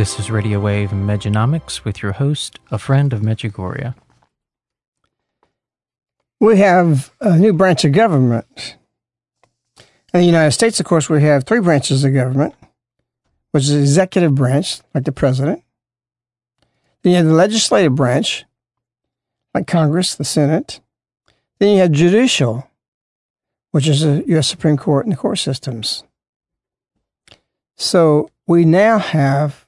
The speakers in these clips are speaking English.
This is Radio Wave Mejanomics with your host, a friend of Medjugorje. We have a new branch of government. In the United States, of course, we have three branches of government, which is the executive branch, like the president. Then you have the legislative branch, like Congress, the Senate. Then you have judicial, which is the U.S. Supreme Court and the court systems. So we now have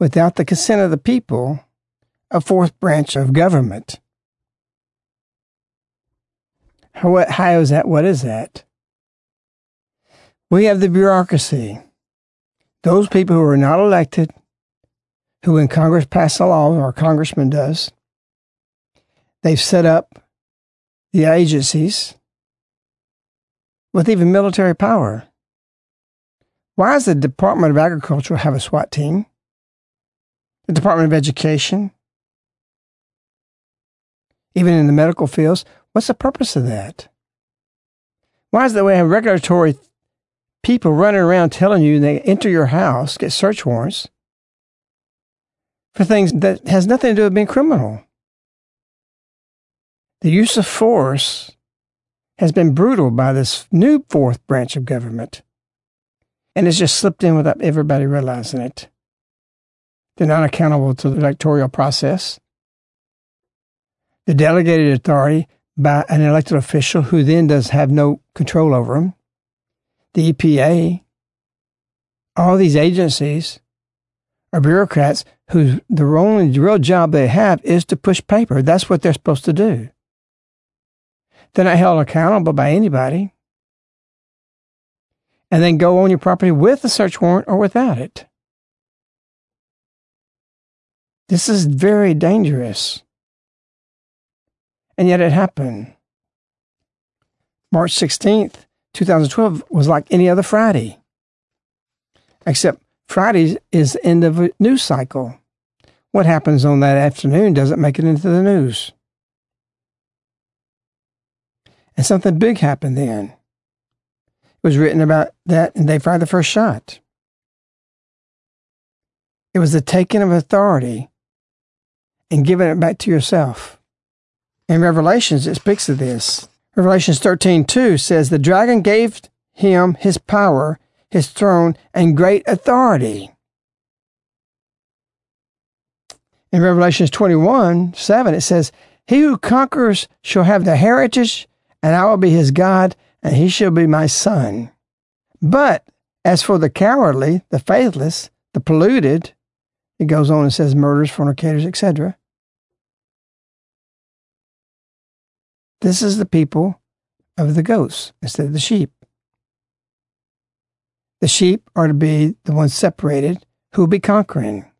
without the consent of the people, a fourth branch of government. How, how is that? What is that? We have the bureaucracy. Those people who are not elected, who in Congress pass a law, or a congressman does, they've set up the agencies with even military power. Why does the Department of Agriculture have a SWAT team? The Department of Education, even in the medical fields. What's the purpose of that? Why is that we have regulatory people running around telling you they enter your house, get search warrants for things that has nothing to do with being criminal? The use of force has been brutal by this new fourth branch of government. And it's just slipped in without everybody realizing it. They're not accountable to the electoral process. The delegated authority by an elected official who then does have no control over them. The EPA, all these agencies are bureaucrats whose the only real job they have is to push paper. That's what they're supposed to do. They're not held accountable by anybody. And then go on your property with a search warrant or without it. This is very dangerous. And yet it happened. March 16th, 2012 was like any other Friday. Except Friday is the end of a news cycle. What happens on that afternoon doesn't make it into the news. And something big happened then. It was written about that, and they fired the first shot. It was the taking of authority and giving it back to yourself. In Revelations, it speaks of this. Revelations 13 2 says, The dragon gave him his power, his throne, and great authority. In Revelations 21 7, it says, He who conquers shall have the heritage, and I will be his God, and he shall be my son. But as for the cowardly, the faithless, the polluted, it goes on and says murderers, fornicators, etc. This is the people of the goats instead of the sheep. The sheep are to be the ones separated who will be conquering.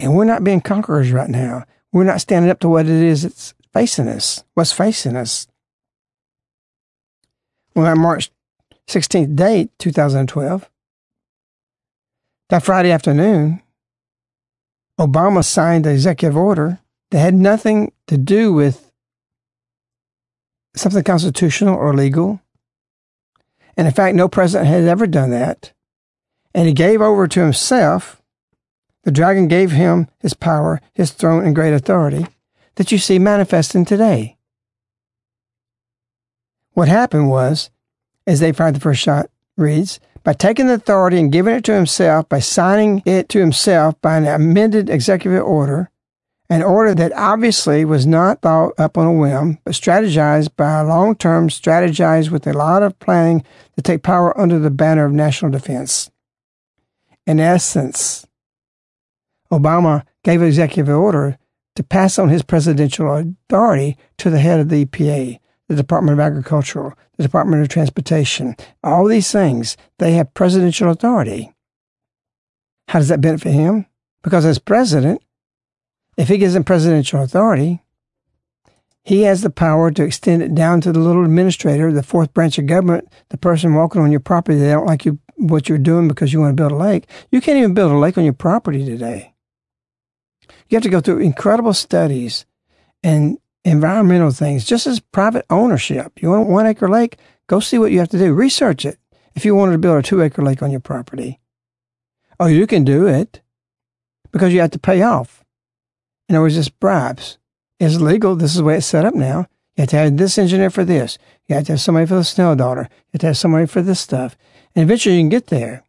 And we're not being conquerors right now. We're not standing up to what it is that's facing us, what's facing us. On March 16th date, 2012, that Friday afternoon, Obama signed the executive order that had nothing to do with something constitutional or legal. And in fact, no president had ever done that. And he gave over to himself, the dragon gave him his power, his throne, and great authority that you see manifesting today. What happened was, as they fired the first shot reads, by taking the authority and giving it to himself, by signing it to himself by an amended executive order, an order that obviously was not thought up on a whim, but strategized by a long term, strategized with a lot of planning to take power under the banner of national defense. In essence, Obama gave an executive order to pass on his presidential authority to the head of the EPA, the Department of Agriculture, the Department of Transportation. All these things, they have presidential authority. How does that benefit him? Because as president, if he gives them presidential authority, he has the power to extend it down to the little administrator, the fourth branch of government, the person walking on your property. They don't like you what you're doing because you want to build a lake. You can't even build a lake on your property today. You have to go through incredible studies and environmental things, just as private ownership. You want a one acre lake? Go see what you have to do. Research it. If you wanted to build a two acre lake on your property, oh, you can do it because you have to pay off in other words, it's bribes. It's legal. This is the way it's set up now. You have to have this engineer for this. You have to have somebody for the snow daughter. You have to have somebody for this stuff. And eventually you can get there.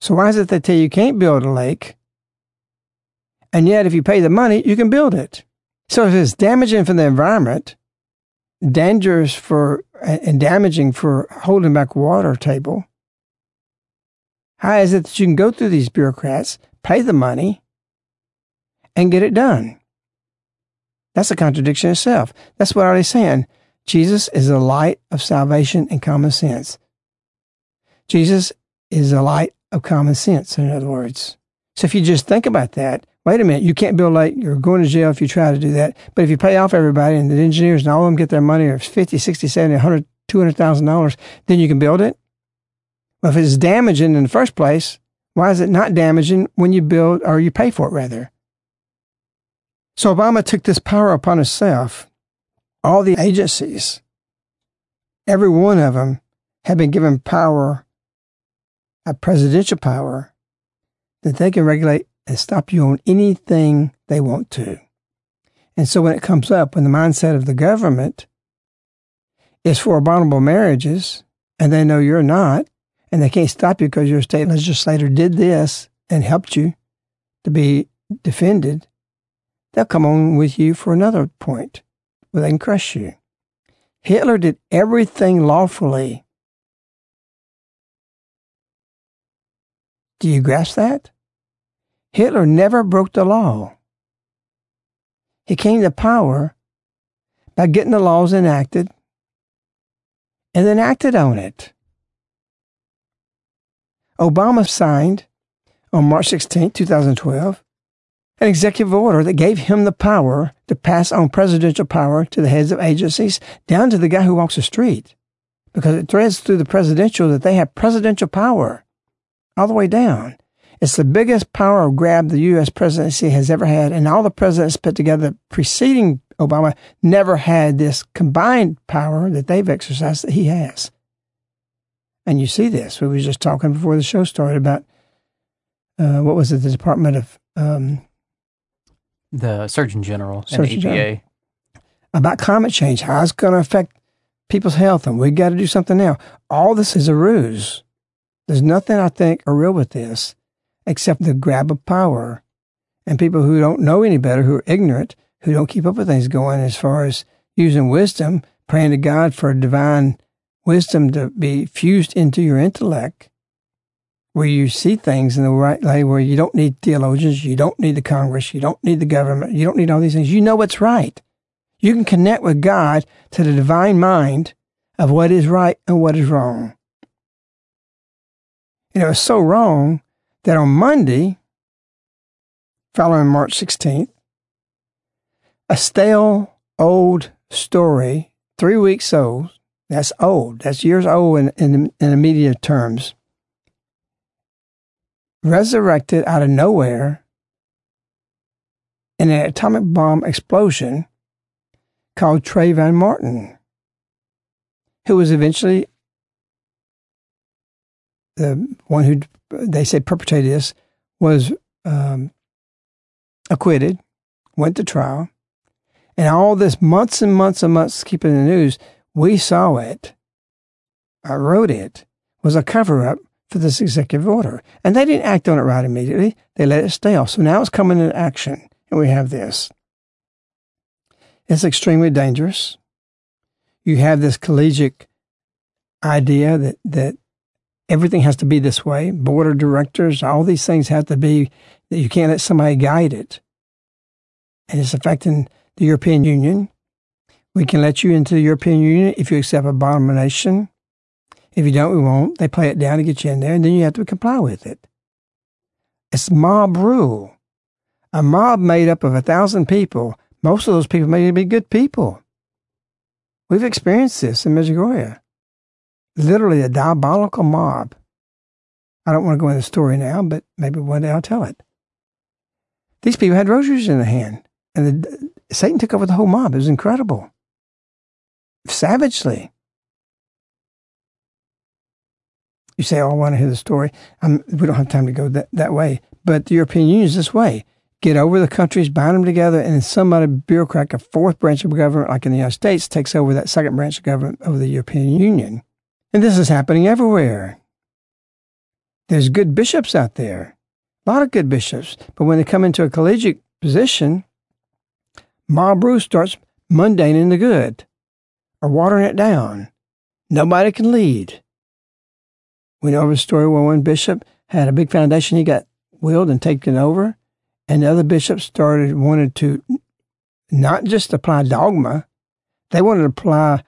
So why is it they tell you you can't build a lake? And yet if you pay the money, you can build it. So if it's damaging for the environment, dangerous for and damaging for holding back water table, how is it that you can go through these bureaucrats, pay the money, and get it done. That's a contradiction itself. That's what I was saying. Jesus is the light of salvation and common sense. Jesus is the light of common sense, in other words. So if you just think about that, wait a minute, you can't build like you're going to jail if you try to do that. But if you pay off everybody and the engineers and all of them get their money or 50, 60, 70, 100, $200,000, then you can build it. Well, if it's damaging in the first place, why is it not damaging when you build or you pay for it rather? So Obama took this power upon himself. All the agencies, every one of them, have been given power, a presidential power, that they can regulate and stop you on anything they want to. And so when it comes up, when the mindset of the government is for abominable marriages, and they know you're not, and they can't stop you because your state legislator did this and helped you to be defended, they'll come on with you for another point where they can crush you. Hitler did everything lawfully. Do you grasp that? Hitler never broke the law. He came to power by getting the laws enacted and then acted on it. Obama signed on March 16, 2012, an executive order that gave him the power to pass on presidential power to the heads of agencies down to the guy who walks the street because it threads through the presidential that they have presidential power all the way down. It's the biggest power grab the U.S. presidency has ever had, and all the presidents put together preceding Obama never had this combined power that they've exercised that he has. And you see this. We were just talking before the show started about uh, what was it? The Department of um, the Surgeon General Surgeon and EPA. General. about climate change, how it's going to affect people's health, and we got to do something now. All this is a ruse. There's nothing I think are real with this, except the grab of power, and people who don't know any better, who are ignorant, who don't keep up with things going as far as using wisdom, praying to God for divine wisdom to be fused into your intellect, where you see things in the right way, where you don't need theologians, you don't need the Congress, you don't need the government, you don't need all these things. You know what's right. You can connect with God to the divine mind of what is right and what is wrong. And it was so wrong that on Monday, following March 16th, a stale, old story, three weeks old, that's old, that's years old in, in, in immediate terms, resurrected out of nowhere in an atomic bomb explosion called Trayvon Martin, who was eventually the one who they said perpetrated this, was um, acquitted, went to trial, and all this months and months and months keeping the news, we saw it. I wrote it was a cover up for this executive order, and they didn't act on it right immediately. They let it stay off. So now it's coming into action, and we have this. It's extremely dangerous. You have this collegiate idea that, that everything has to be this way. Board of directors, all these things have to be that you can't let somebody guide it. And it's affecting the European Union. We can let you into the European Union if you accept abomination. If you don't, we won't. They play it down to get you in there, and then you have to comply with it. It's mob rule. A mob made up of a thousand people most of those people may be good people. We've experienced this in Medjugorje. Literally a diabolical mob. I don't want to go into the story now, but maybe one day I'll tell it. These people had rosaries in their hand, and the, Satan took over the whole mob. It was incredible. Savagely. You say, oh, I want to hear the story. Um, we don't have time to go that, that way. But the European Union is this way get over the countries, bind them together, and then somebody, bureaucrat, a fourth branch of government, like in the United States, takes over that second branch of government over the European Union. And this is happening everywhere. There's good bishops out there, a lot of good bishops, but when they come into a collegiate position, mob rule starts mundaning the good or watering it down. Nobody can lead. We know of a story where one bishop had a big foundation he got willed and taken over, and the other bishops started wanted to not just apply dogma, they wanted to apply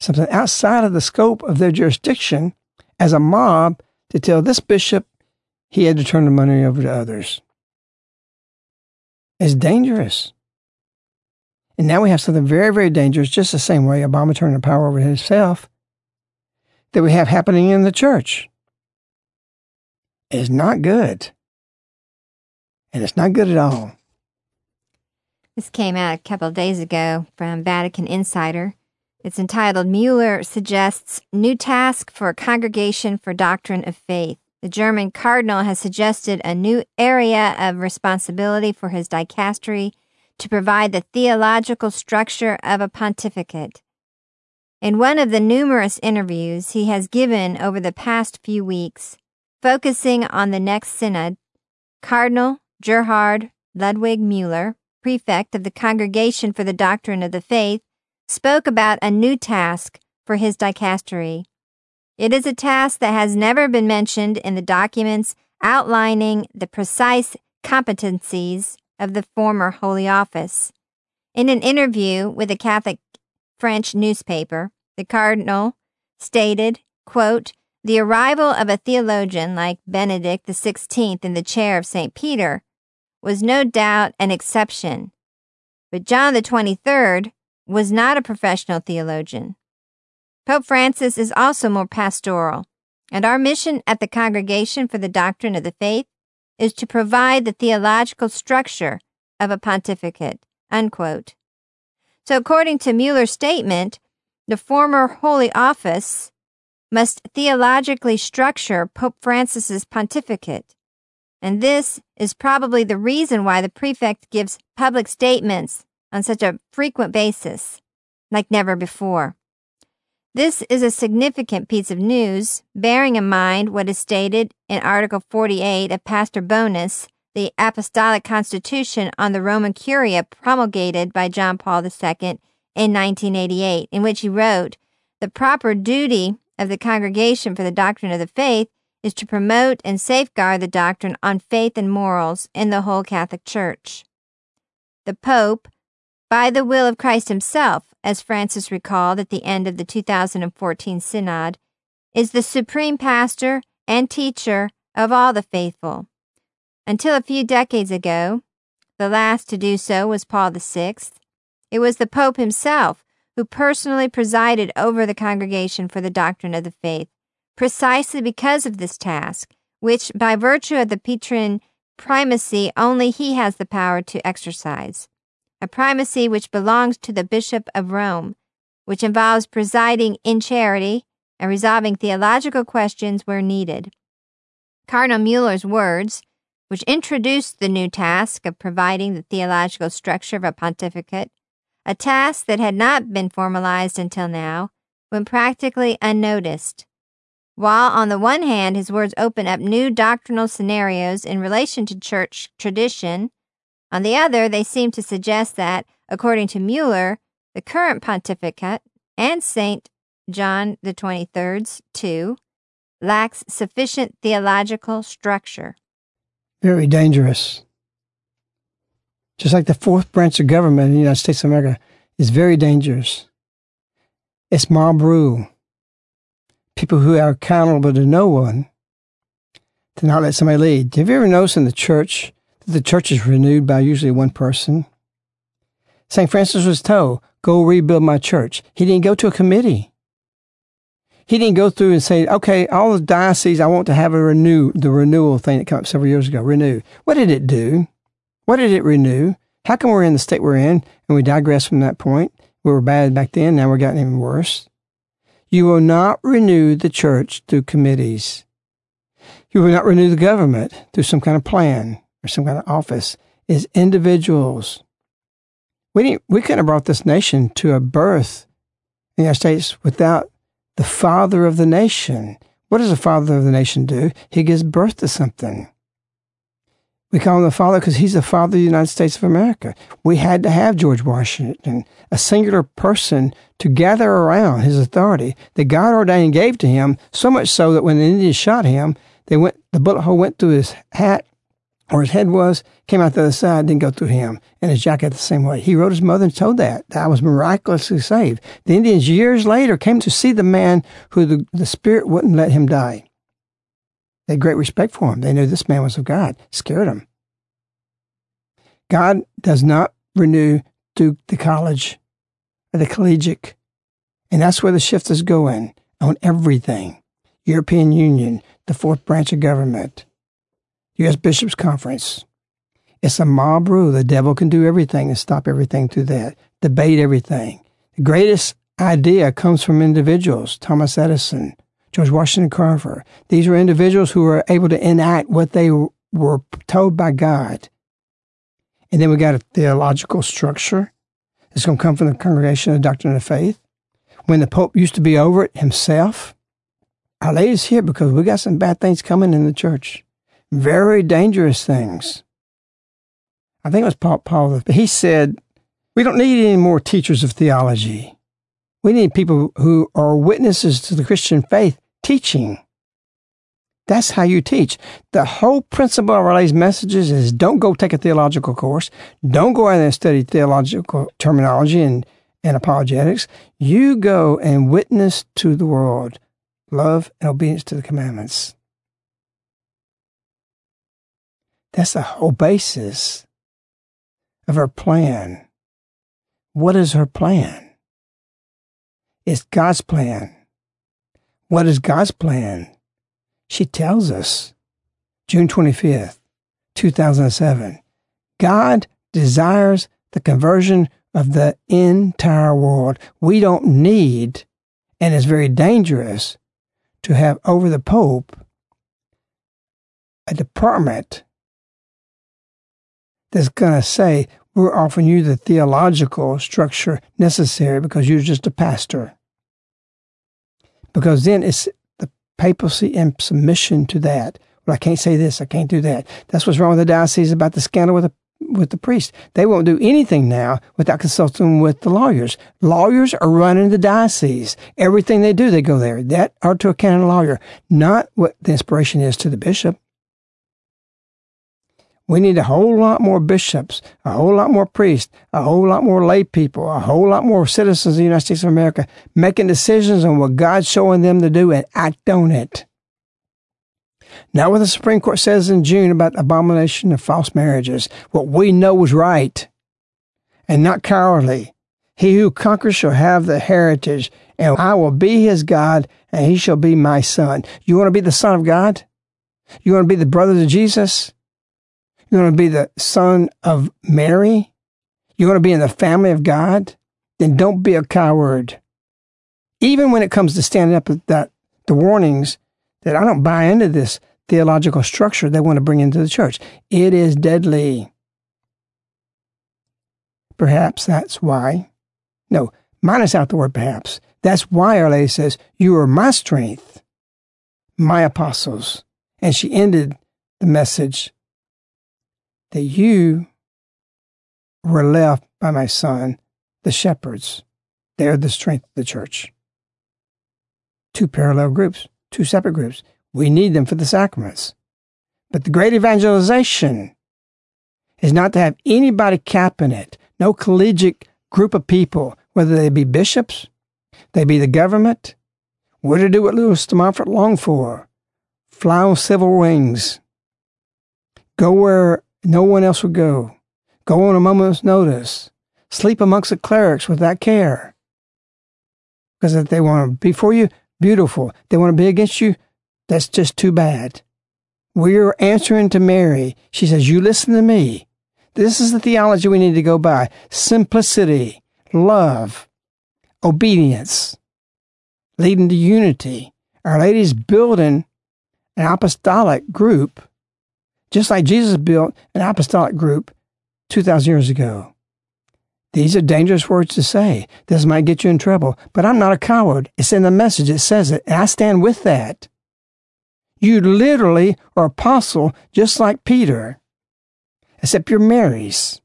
something outside of the scope of their jurisdiction as a mob to tell this bishop he had to turn the money over to others. It's dangerous. And now we have something very, very dangerous, just the same way Obama turned the power over to himself, that we have happening in the church. is not good and it's not good at all. This came out a couple days ago from Vatican Insider. It's entitled Mueller Suggests New Task for Congregation for Doctrine of Faith. The German cardinal has suggested a new area of responsibility for his dicastery to provide the theological structure of a pontificate. In one of the numerous interviews he has given over the past few weeks, focusing on the next synod, Cardinal Gerhard Ludwig Mueller, prefect of the Congregation for the Doctrine of the Faith, spoke about a new task for his dicastery. It is a task that has never been mentioned in the documents outlining the precise competencies of the former Holy Office. In an interview with a Catholic French newspaper, the Cardinal stated, quote, the arrival of a theologian like Benedict XVI in the chair of St. Peter was no doubt an exception, but John the 23rd was not a professional theologian. Pope Francis is also more pastoral, and our mission at the Congregation for the Doctrine of the Faith is to provide the theological structure of a pontificate. Unquote. So, according to Mueller's statement, the former Holy Office must theologically structure Pope Francis's pontificate. And this is probably the reason why the prefect gives public statements on such a frequent basis, like never before. This is a significant piece of news, bearing in mind what is stated in Article 48 of Pastor Bonus, the Apostolic Constitution on the Roman Curia promulgated by John Paul II in 1988, in which he wrote, The proper duty of the Congregation for the Doctrine of the Faith is to promote and safeguard the doctrine on faith and morals in the whole Catholic Church. The Pope, by the will of Christ himself, as Francis recalled at the end of the 2014 Synod, is the supreme pastor and teacher of all the faithful. Until a few decades ago, the last to do so was Paul VI. It was the Pope himself who personally presided over the Congregation for the Doctrine of the Faith precisely because of this task, which, by virtue of the Petrine primacy, only he has the power to exercise. A primacy which belongs to the Bishop of Rome, which involves presiding in charity and resolving theological questions where needed. Cardinal Mueller's words, which introduced the new task of providing the theological structure of a pontificate, a task that had not been formalized until now, when practically unnoticed. While on the one hand, his words open up new doctrinal scenarios in relation to church tradition, on the other, they seem to suggest that, according to Mueller, the current pontificate and St. John the 23rd's too lacks sufficient theological structure. Very dangerous. Just like the fourth branch of government in the United States of America is very dangerous. It's mob rule people who are accountable to no one to not let somebody lead. Have you ever noticed in the church that the church is renewed by usually one person? St. Francis was told, go rebuild my church. He didn't go to a committee. He didn't go through and say, okay, all the dioceses, I want to have a renew, the renewal thing that came up several years ago, renew. What did it do? What did it renew? How come we're in the state we're in and we digress from that point? We were bad back then, now we're getting even worse. You will not renew the church through committees. You will not renew the government through some kind of plan or some kind of office. Is individuals. We didn't, we couldn't have brought this nation to a birth in the United States without the father of the nation. What does the father of the nation do? He gives birth to something. We call him the father because he's the father of the United States of America. We had to have George Washington, a singular person to gather around his authority that God ordained and gave to him, so much so that when the Indians shot him, they went the bullet hole went through his hat or his head was, came out the other side, didn't go through him, and his jacket the same way. He wrote his mother and told that, that I was miraculously saved. The Indians years later came to see the man who the, the spirit wouldn't let him die. They had great respect for him. They knew this man was of God. Scared them. God does not renew through the college or the collegiate. And that's where the shift is going on everything. European Union, the fourth branch of government, U.S. Bishops' Conference. It's a mob rule. The devil can do everything and stop everything through that, debate everything. The greatest idea comes from individuals Thomas Edison, George Washington Carver. These were individuals who were able to enact what they were told by God. And then we got a theological structure. It's going to come from the Congregation of Doctrine of Faith. When the Pope used to be over it himself, Our Lady's here because we got some bad things coming in the church. Very dangerous things. I think it was Paul, Paul he said, we don't need any more teachers of theology. We need people who are witnesses to the Christian faith teaching. That's how you teach. The whole principle of Our messages is don't go take a theological course. Don't go out there and study theological terminology and, and apologetics. You go and witness to the world love and obedience to the commandments. That's the whole basis of her plan. What is her plan? It's God's plan. What is God's plan? She tells us, June 25th, 2007, God desires the conversion of the entire world. We don't need, and it's very dangerous, to have over the Pope a department that's going to say, we're offering you the theological structure necessary because you're just a pastor. Because then it's the papacy in submission to that. Well, I can't say this, I can't do that. That's what's wrong with the diocese about the scandal with the with the priest. They won't do anything now without consulting with the lawyers. Lawyers are running the diocese. Everything they do, they go there. That are to a canon lawyer, not what the inspiration is to the bishop. We need a whole lot more bishops, a whole lot more priests, a whole lot more lay people, a whole lot more citizens of the United States of America making decisions on what God's showing them to do and act on it. Not what the Supreme Court says in June about abomination of false marriages, what we know is right, and not cowardly. He who conquers shall have the heritage, and I will be his God, and he shall be my son. You want to be the son of God? You want to be the brother of Jesus? You want to be the son of Mary? You want to be in the family of God? Then don't be a coward. Even when it comes to standing up at that, the warnings that I don't buy into this theological structure they want to bring into the church. It is deadly. Perhaps that's why. No, minus out the word perhaps. That's why Our Lady says, You are my strength, my apostles. And she ended the message that you were left by my son, the shepherds. They're the strength of the church. Two parallel groups, two separate groups. We need them for the sacraments. But the great evangelization is not to have anybody capping it, no collegiate group of people, whether they be bishops, they be the government. What to do what Louis de Montfort longed for? Fly on wings. Go where no one else would go. Go on a moment's notice. Sleep amongst the clerics without care. Because if they want to be for you, beautiful. They want to be against you, that's just too bad. We're answering to Mary. She says, You listen to me. This is the theology we need to go by simplicity, love, obedience, leading to unity. Our Lady's building an apostolic group just like Jesus built an apostolic group 2,000 years ago. These are dangerous words to say. This might get you in trouble, but I'm not a coward. It's in the message. It says it, and I stand with that. You literally are apostle just like Peter, except you're Mary's.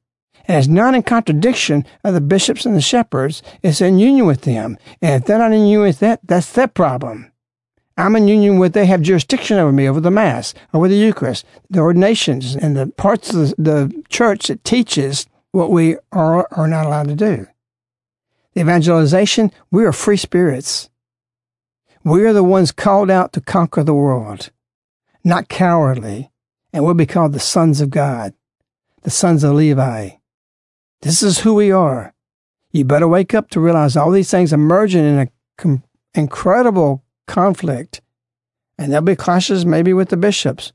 And it's not in contradiction of the bishops and the shepherds. It's in union with them. And if they're not in union with that, that's their problem. I'm in union with, they have jurisdiction over me, over the Mass, over the Eucharist, the ordinations, and the parts of the, church that teaches what we are, are not allowed to do. The evangelization, we are free spirits. We are the ones called out to conquer the world, not cowardly, and we'll be called the sons of God, the sons of Levi. This is who we are. You better wake up to realize all these things are merging in a com- incredible conflict. And there'll be clashes maybe with the bishops.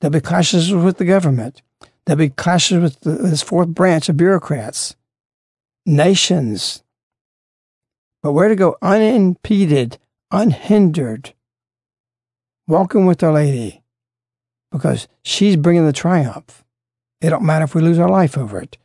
There'll be clashes with the government. There'll be clashes with the, this fourth branch of bureaucrats, nations. But we're to go unimpeded, unhindered, walking with Our Lady, because she's bringing the triumph. It don't matter if we lose our life over it.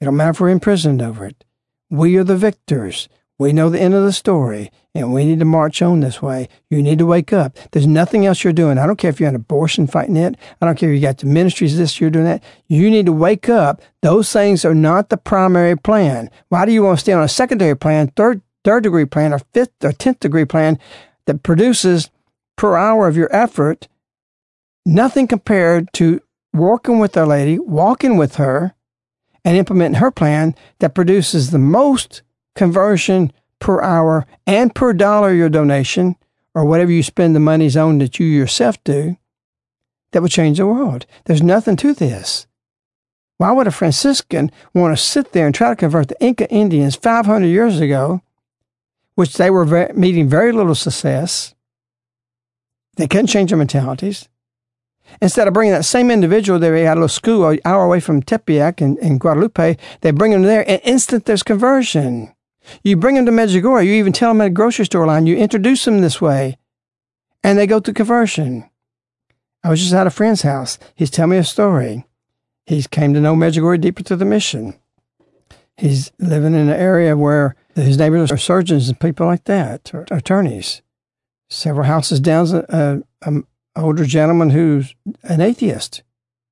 It don't matter if we're imprisoned over it. We are the victors. We know the end of the story, and we need to march on this way. You need to wake up. There's nothing else you're doing. I don't care if you're an abortion fighting it. I don't care if you got the ministries this, you're doing that. You need to wake up. Those things are not the primary plan. Why do you want to stay on a secondary plan, third, third degree plan, or fifth or tenth degree plan that produces per hour of your effort nothing compared to working with Our Lady, walking with her, and implementing her plan that produces the most conversion per hour and per dollar your donation or whatever you spend the monies on that you yourself do, that would change the world. There's nothing to this. Why would a Franciscan want to sit there and try to convert the Inca Indians 500 years ago, which they were very, meeting very little success? They couldn't change their mentalities. Instead of bringing that same individual there at a little school an hour away from Tepeyac in, in Guadalupe, they bring him there and instant there's conversion. You bring them to Medjugorje, you even tell them at a grocery store line, you introduce them this way, and they go to conversion. I was just at a friend's house. He's telling me a story. He came to know Medjugorje deeper to the mission. He's living in an area where his neighbors are surgeons and people like that, or attorneys. Several houses down, a, a, older gentleman who's an atheist.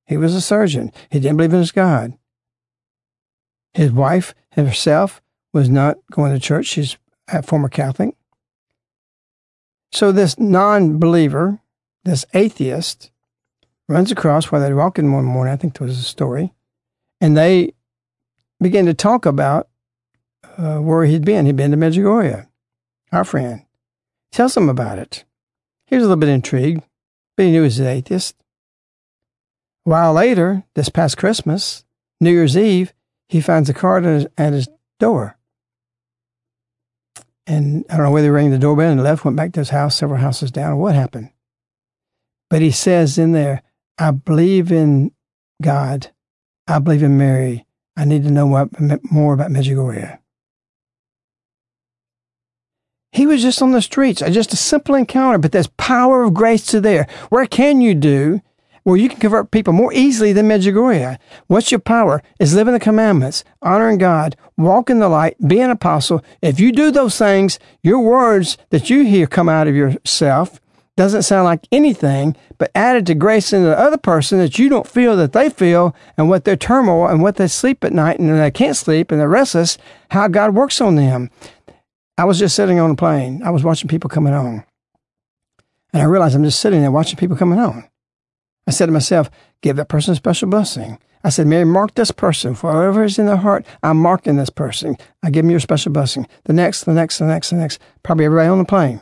He was a surgeon. He didn't believe in his God. His wife herself was not going to church. She's a former Catholic. So this non believer, this atheist, runs across while they're walking one morning. I think there was a story. And they begin to talk about uh, where he'd been. He'd been to Medjugorje, our friend. Tells them about it. He was a little bit intrigued, but he knew he was an atheist. A while later, this past Christmas, New Year's Eve, he finds a card at his door. And I don't know whether he rang the doorbell and left, went back to his house, several houses down, or what happened. But he says in there, I believe in God. I believe in Mary. I need to know what, more about Medjugorje. He was just on the streets, just a simple encounter, but there's power of grace to there. Where can you do where you can convert people more easily than Medjugorje? What's your power? Is living the commandments, honoring God, walk in the light, be an apostle. If you do those things, your words that you hear come out of yourself doesn't sound like anything, but added to grace in the other person that you don't feel that they feel and what their turmoil and what they sleep at night and they can't sleep and they're restless, how God works on them. I was just sitting on a plane. I was watching people coming on. And I realized I'm just sitting there watching people coming on. I said to myself, give that person a special blessing. I said, Mary, mark this person. For whatever is in their heart, I'm marking this person. I give them your special blessing. The next, the next, the next, the next. Probably everybody on the plane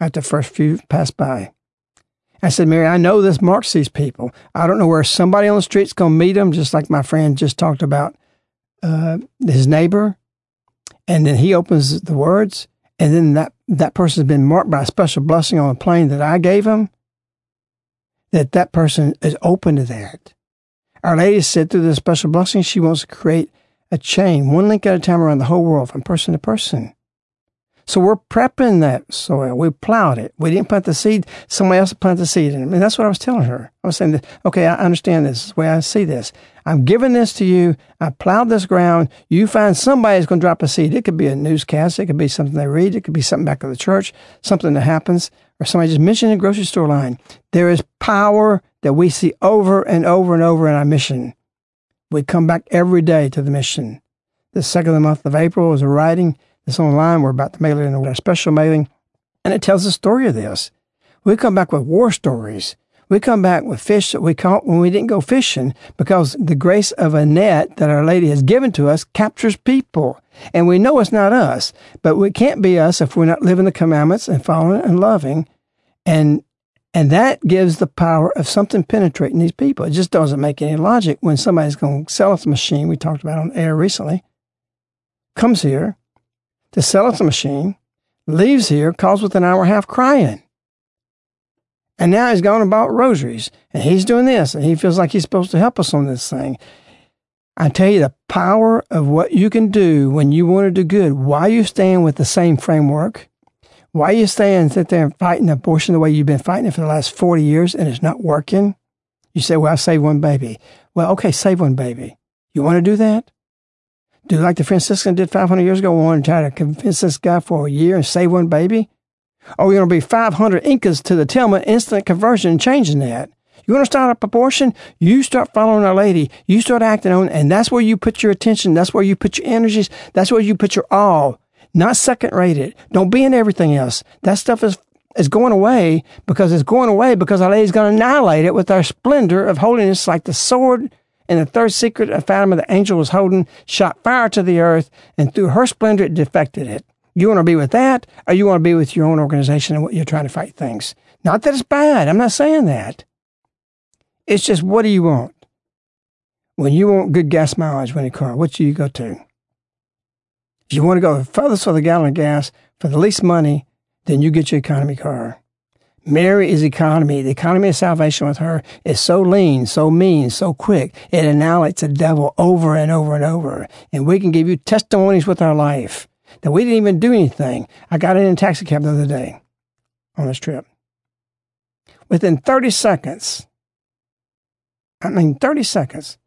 after the first few passed by. I said, Mary, I know this marks these people. I don't know where somebody on the street's going to meet them, just like my friend just talked about uh, his neighbor and then he opens the words, and then that, that person's been marked by a special blessing on the plane that I gave him, that that person is open to that. Our Lady said through the special blessing, she wants to create a chain, one link at a time around the whole world from person to person. So we're prepping that soil. We plowed it. We didn't plant the seed. Somebody else planted the seed in it. And that's what I was telling her. I was saying, that, okay, I understand this. this is the way I see this. I'm giving this to you. I plowed this ground. You find somebody that's going to drop a seed. It could be a newscast. It could be something they read. It could be something back at the church, something that happens, or somebody just mentioned a grocery store line. There is power that we see over and over and over in our mission. We come back every day to the mission. The second of the month of April is a writing it's online. We're about to mail it in a special mailing. And it tells the story of this. We come back with war stories. We come back with fish that we caught when we didn't go fishing because the grace of a net that Our Lady has given to us captures people. And we know it's not us, but it can't be us if we're not living the commandments and following and loving. And and that gives the power of something penetrating these people. It just doesn't make any logic when somebody's going to sell us a machine we talked about on air recently, comes here, to sell us a machine, leaves here, calls within an hour and a half crying. And now he's gone and bought rosaries and he's doing this and he feels like he's supposed to help us on this thing. I tell you the power of what you can do when you want to do good. Why you staying with the same framework? Why you staying sit there and fighting abortion the way you've been fighting it for the last 40 years and it's not working? You say, well, I saved one baby. Well, okay, save one baby. You want to do that? do like the Franciscan did 500 years ago, want to try to convince this guy for a year and save one baby? Or we're going to be 500 Incas to the tilma instant conversion and changing that. You want to start up abortion? You start following Our Lady. You start acting on, and that's where you put your attention. That's where you put your energies. That's where you put your all. Not second rated. Don't be in everything else. That stuff is is going away because it's going away because Our Lady's going to annihilate it with our splendor of holiness, like the sword and the third secret of Fatima the angel was holding shot fire to the earth, and through her splendor it defected it. You want to be with that, or you want to be with your own organization and what you're trying to fight things? Not that it's bad. I'm not saying that. It's just what do you want? When you want good gas mileage when you car, what do you go to? If you want to go furthest for the gallon of gas for the least money, then you get your economy car. Mary is economy. The economy of salvation with her is so lean, so mean, so quick. It annihilates the devil over and over and over. And we can give you testimonies with our life that we didn't even do anything. I got in a taxi cab the other day on this trip. Within 30 seconds, I mean, 30 seconds,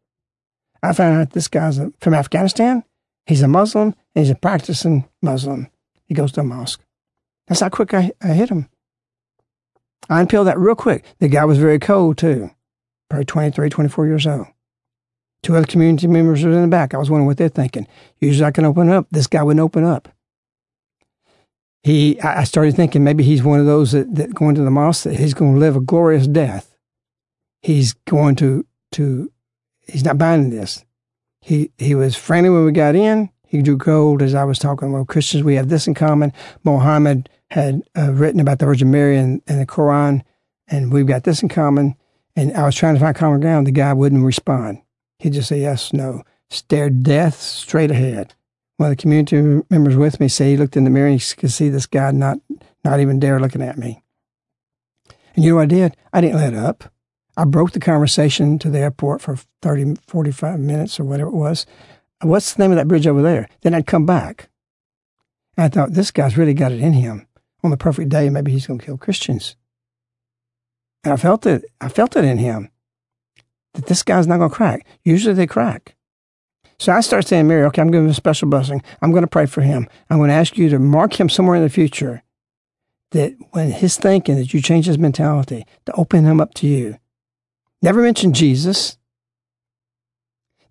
I found out this guy's from Afghanistan. He's a Muslim. he's a practicing Muslim. He goes to a mosque. That's how quick I, I hit him. I unpeeled that real quick. The guy was very cold, too. Probably 23, 24 years old. Two other community members were in the back. I was wondering what they're thinking. Usually I can open up. This guy wouldn't open up. He, I started thinking maybe he's one of those that, that going to the mosque, that he's going to live a glorious death. He's going to, to, he's not buying this. He, he was friendly when we got in. He drew gold as I was talking. Well, Christians, we have this in common. Mohammed had uh, written about the Virgin Mary in, in the Quran, and we've got this in common. And I was trying to find common ground. The guy wouldn't respond. He'd just say yes, no, stared death straight ahead. One of the community members with me said he looked in the mirror and he could see this guy not, not even dare looking at me. And you know what I did? I didn't let up. I broke the conversation to the airport for 30, 45 minutes or whatever it was. What's the name of that bridge over there? Then I'd come back. And I thought, this guy's really got it in him on the perfect day, maybe he's going to kill Christians. And I felt it. I felt it in him that this guy's not going to crack. Usually they crack. So I start saying, Mary, okay, I'm giving him a special blessing. I'm going to pray for him. I'm going to ask you to mark him somewhere in the future that when his thinking, that you change his mentality, to open him up to you. Never mention Jesus,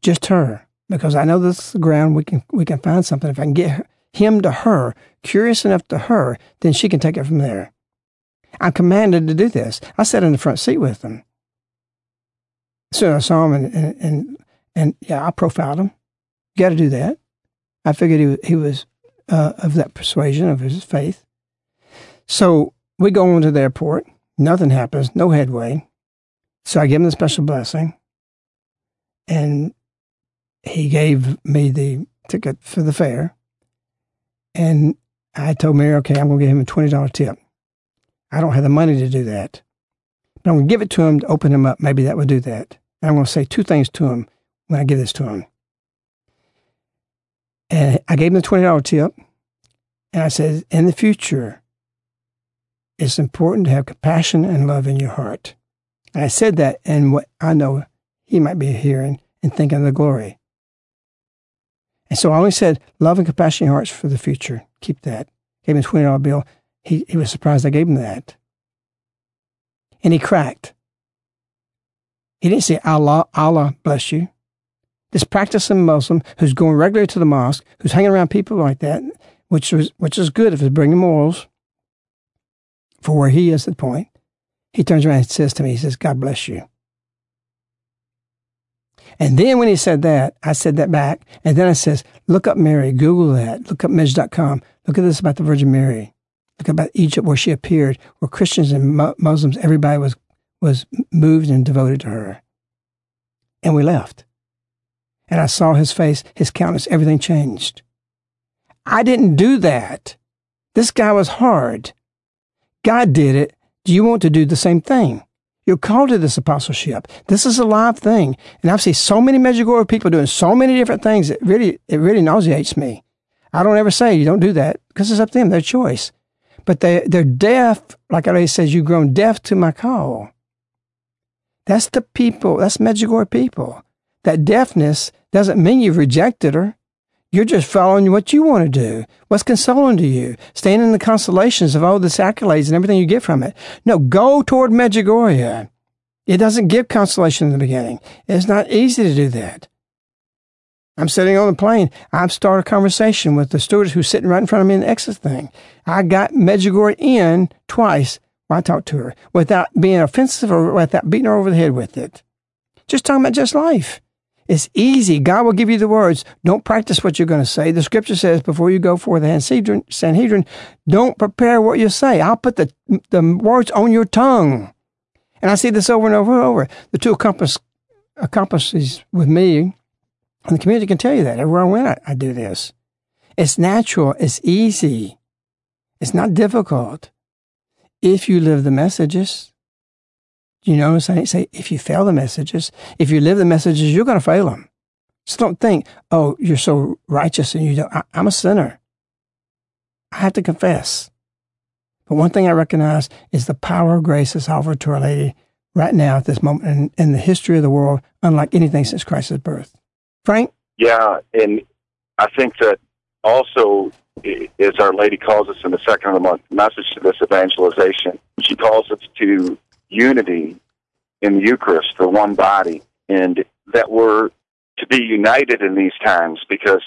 just her, because I know this is the ground we can we can find something. If I can get him to her, curious enough to her, then she can take it from there. I'm commanded to do this. I sat in the front seat with him. So I saw him and, and, and, and yeah, I profiled him. Got to do that. I figured he was, he was uh, of that persuasion, of his faith. So we go into the airport. Nothing happens, no headway. So I give him the special blessing. And he gave me the ticket for the fare. And I told Mary, okay, I'm going to give him a $20 tip. I don't have the money to do that. But I'm going to give it to him to open him up. Maybe that would do that. And I'm going to say two things to him when I give this to him. And I gave him the $20 tip. And I said, in the future, it's important to have compassion and love in your heart. And I said that, and what I know he might be hearing and thinking of the glory. And so I only said, love and compassion in your hearts for the future. Keep that. Gave him a $20 bill. He, he was surprised I gave him that. And he cracked. He didn't say, Allah, Allah bless you. This practicing Muslim who's going regularly to the mosque, who's hanging around people like that, which was, which is good if it's bringing morals for where he is at the point. He turns around and says to me, he says, God bless you. And then when he said that, I said that back. And then I says, look up Mary, Google that, look up Mej.com, look at this about the Virgin Mary, look about Egypt where she appeared, where Christians and Muslims, everybody was, was moved and devoted to her. And we left. And I saw his face, his countenance, everything changed. I didn't do that. This guy was hard. God did it. Do you want to do the same thing? You're called to this apostleship. This is a live thing. And I've seen so many Medjugorje people doing so many different things. It really, it really nauseates me. I don't ever say you don't do that because it's up to them, their choice. But they, they're deaf. Like I says, you've grown deaf to my call. That's the people. That's Medjugorje people. That deafness doesn't mean you've rejected her. You're just following what you want to do. What's consoling to you? Staying in the constellations of all this accolades and everything you get from it. No, go toward Medjugorje. It doesn't give consolation in the beginning. It's not easy to do that. I'm sitting on the plane. I've started a conversation with the stewardess who's sitting right in front of me in the exit thing. I got Medjugorje in twice when I talk to her without being offensive or without beating her over the head with it. Just talking about just life. It's easy. God will give you the words. Don't practice what you're going to say. The scripture says before you go for the Sanhedrin, don't prepare what you say. I'll put the, the words on your tongue. And I see this over and over and over. The two accomplice, accomplices with me, and the community can tell you that. Everywhere I went, I, I do this. It's natural. It's easy. It's not difficult. If you live the messages. You know, say, say if you fail the messages, if you live the messages, you're going to fail them. So don't think, oh, you're so righteous and you don't. I, I'm a sinner. I have to confess. But one thing I recognize is the power of grace that's offered to Our Lady right now at this moment in, in the history of the world, unlike anything since Christ's birth. Frank? Yeah, and I think that also, as Our Lady calls us in the second of the month message to this evangelization, she calls us to unity in the Eucharist, the one body, and that we're to be united in these times because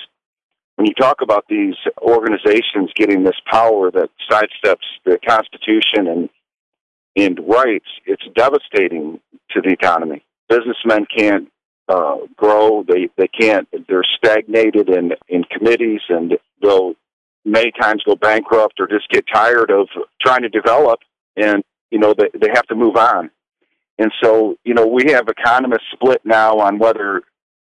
when you talk about these organizations getting this power that sidesteps the Constitution and and rights, it's devastating to the economy. Businessmen can't uh, grow; they they can't. They're stagnated in in committees, and they'll many times go bankrupt or just get tired of trying to develop, and you know they they have to move on. And so, you know, we have economists split now on whether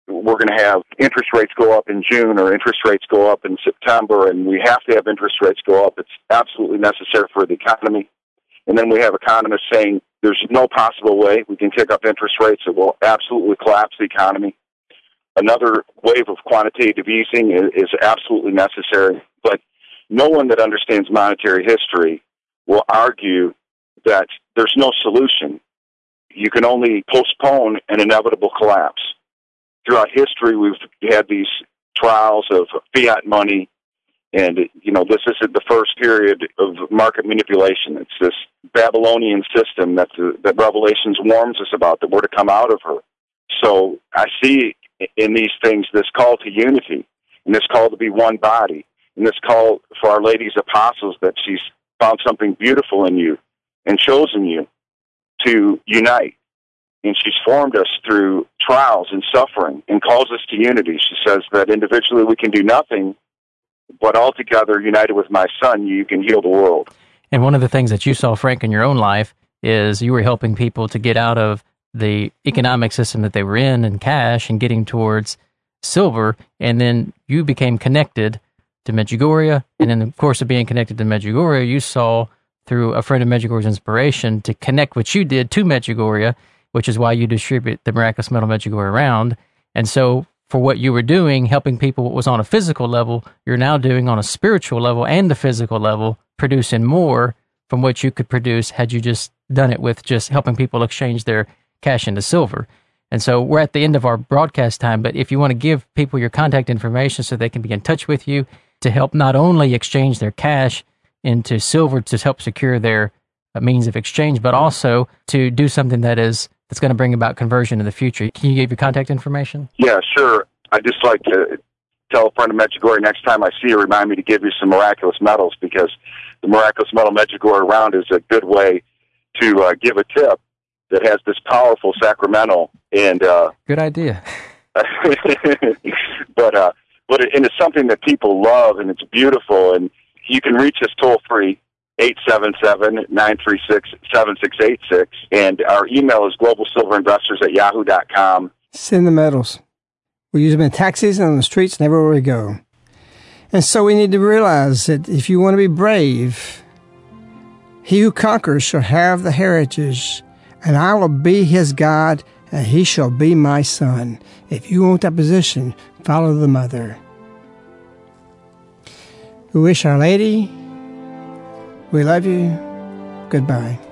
we're going to have interest rates go up in June or interest rates go up in September, and we have to have interest rates go up. It's absolutely necessary for the economy. And then we have economists saying there's no possible way we can kick up interest rates. It will absolutely collapse the economy. Another wave of quantitative easing is, is absolutely necessary. But no one that understands monetary history will argue that there's no solution. You can only postpone an inevitable collapse throughout history, we've had these trials of fiat money, and you know this isn't the first period of market manipulation. It's this Babylonian system that the, that Revelations warns us about that we're to come out of her. So I see in these things this call to unity, and this call to be one body, and this call for Our Lady's apostles that she's found something beautiful in you and chosen you to unite and she's formed us through trials and suffering and calls us to unity. She says that individually we can do nothing, but all together, united with my son, you can heal the world. And one of the things that you saw, Frank, in your own life is you were helping people to get out of the economic system that they were in and cash and getting towards silver. And then you became connected to Medjugorje. And in the course of being connected to Medjugorje, you saw through a friend of Medjugorje's inspiration to connect what you did to Medjugorje which is why you distribute the miraculous medal Medjugorje around. And so, for what you were doing, helping people what was on a physical level, you're now doing on a spiritual level and the physical level, producing more from what you could produce had you just done it with just helping people exchange their cash into silver. And so we're at the end of our broadcast time, but if you want to give people your contact information so they can be in touch with you to help not only exchange their cash into silver to help secure their uh, means of exchange, but also to do something that is that's going to bring about conversion in the future. Can you give your contact information? Yeah, sure. I just like to tell a friend of Medjugorje next time I see you, remind me to give you some miraculous medals because the miraculous medal Medjugorje round is a good way to uh, give a tip that has this powerful sacramental and uh, good idea. but uh, but it, and it's something that people love and it's beautiful and you can reach us toll free 877-936-7686. And our email is globalsilverinvestors at yahoo.com. Send the medals. We use them in taxis and on the streets and everywhere we go. And so we need to realize that if you want to be brave, he who conquers shall have the heritage, and I will be his God, and he shall be my son. If you want that position, follow the mother. We wish Our Lady we love you. Goodbye.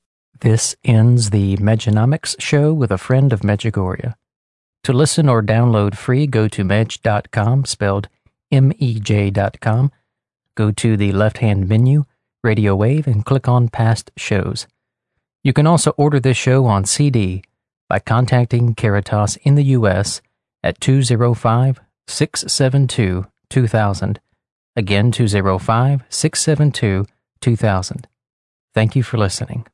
This ends the Mejanomics show with a friend of Medjugorje. To listen or download free, go to mej.com, spelled M-E-J.com. Go to the left-hand menu Radio Wave, and click on Past Shows. You can also order this show on CD by contacting Caritas in the U.S. at 205 672 2000. Again, 205 672 2000. Thank you for listening.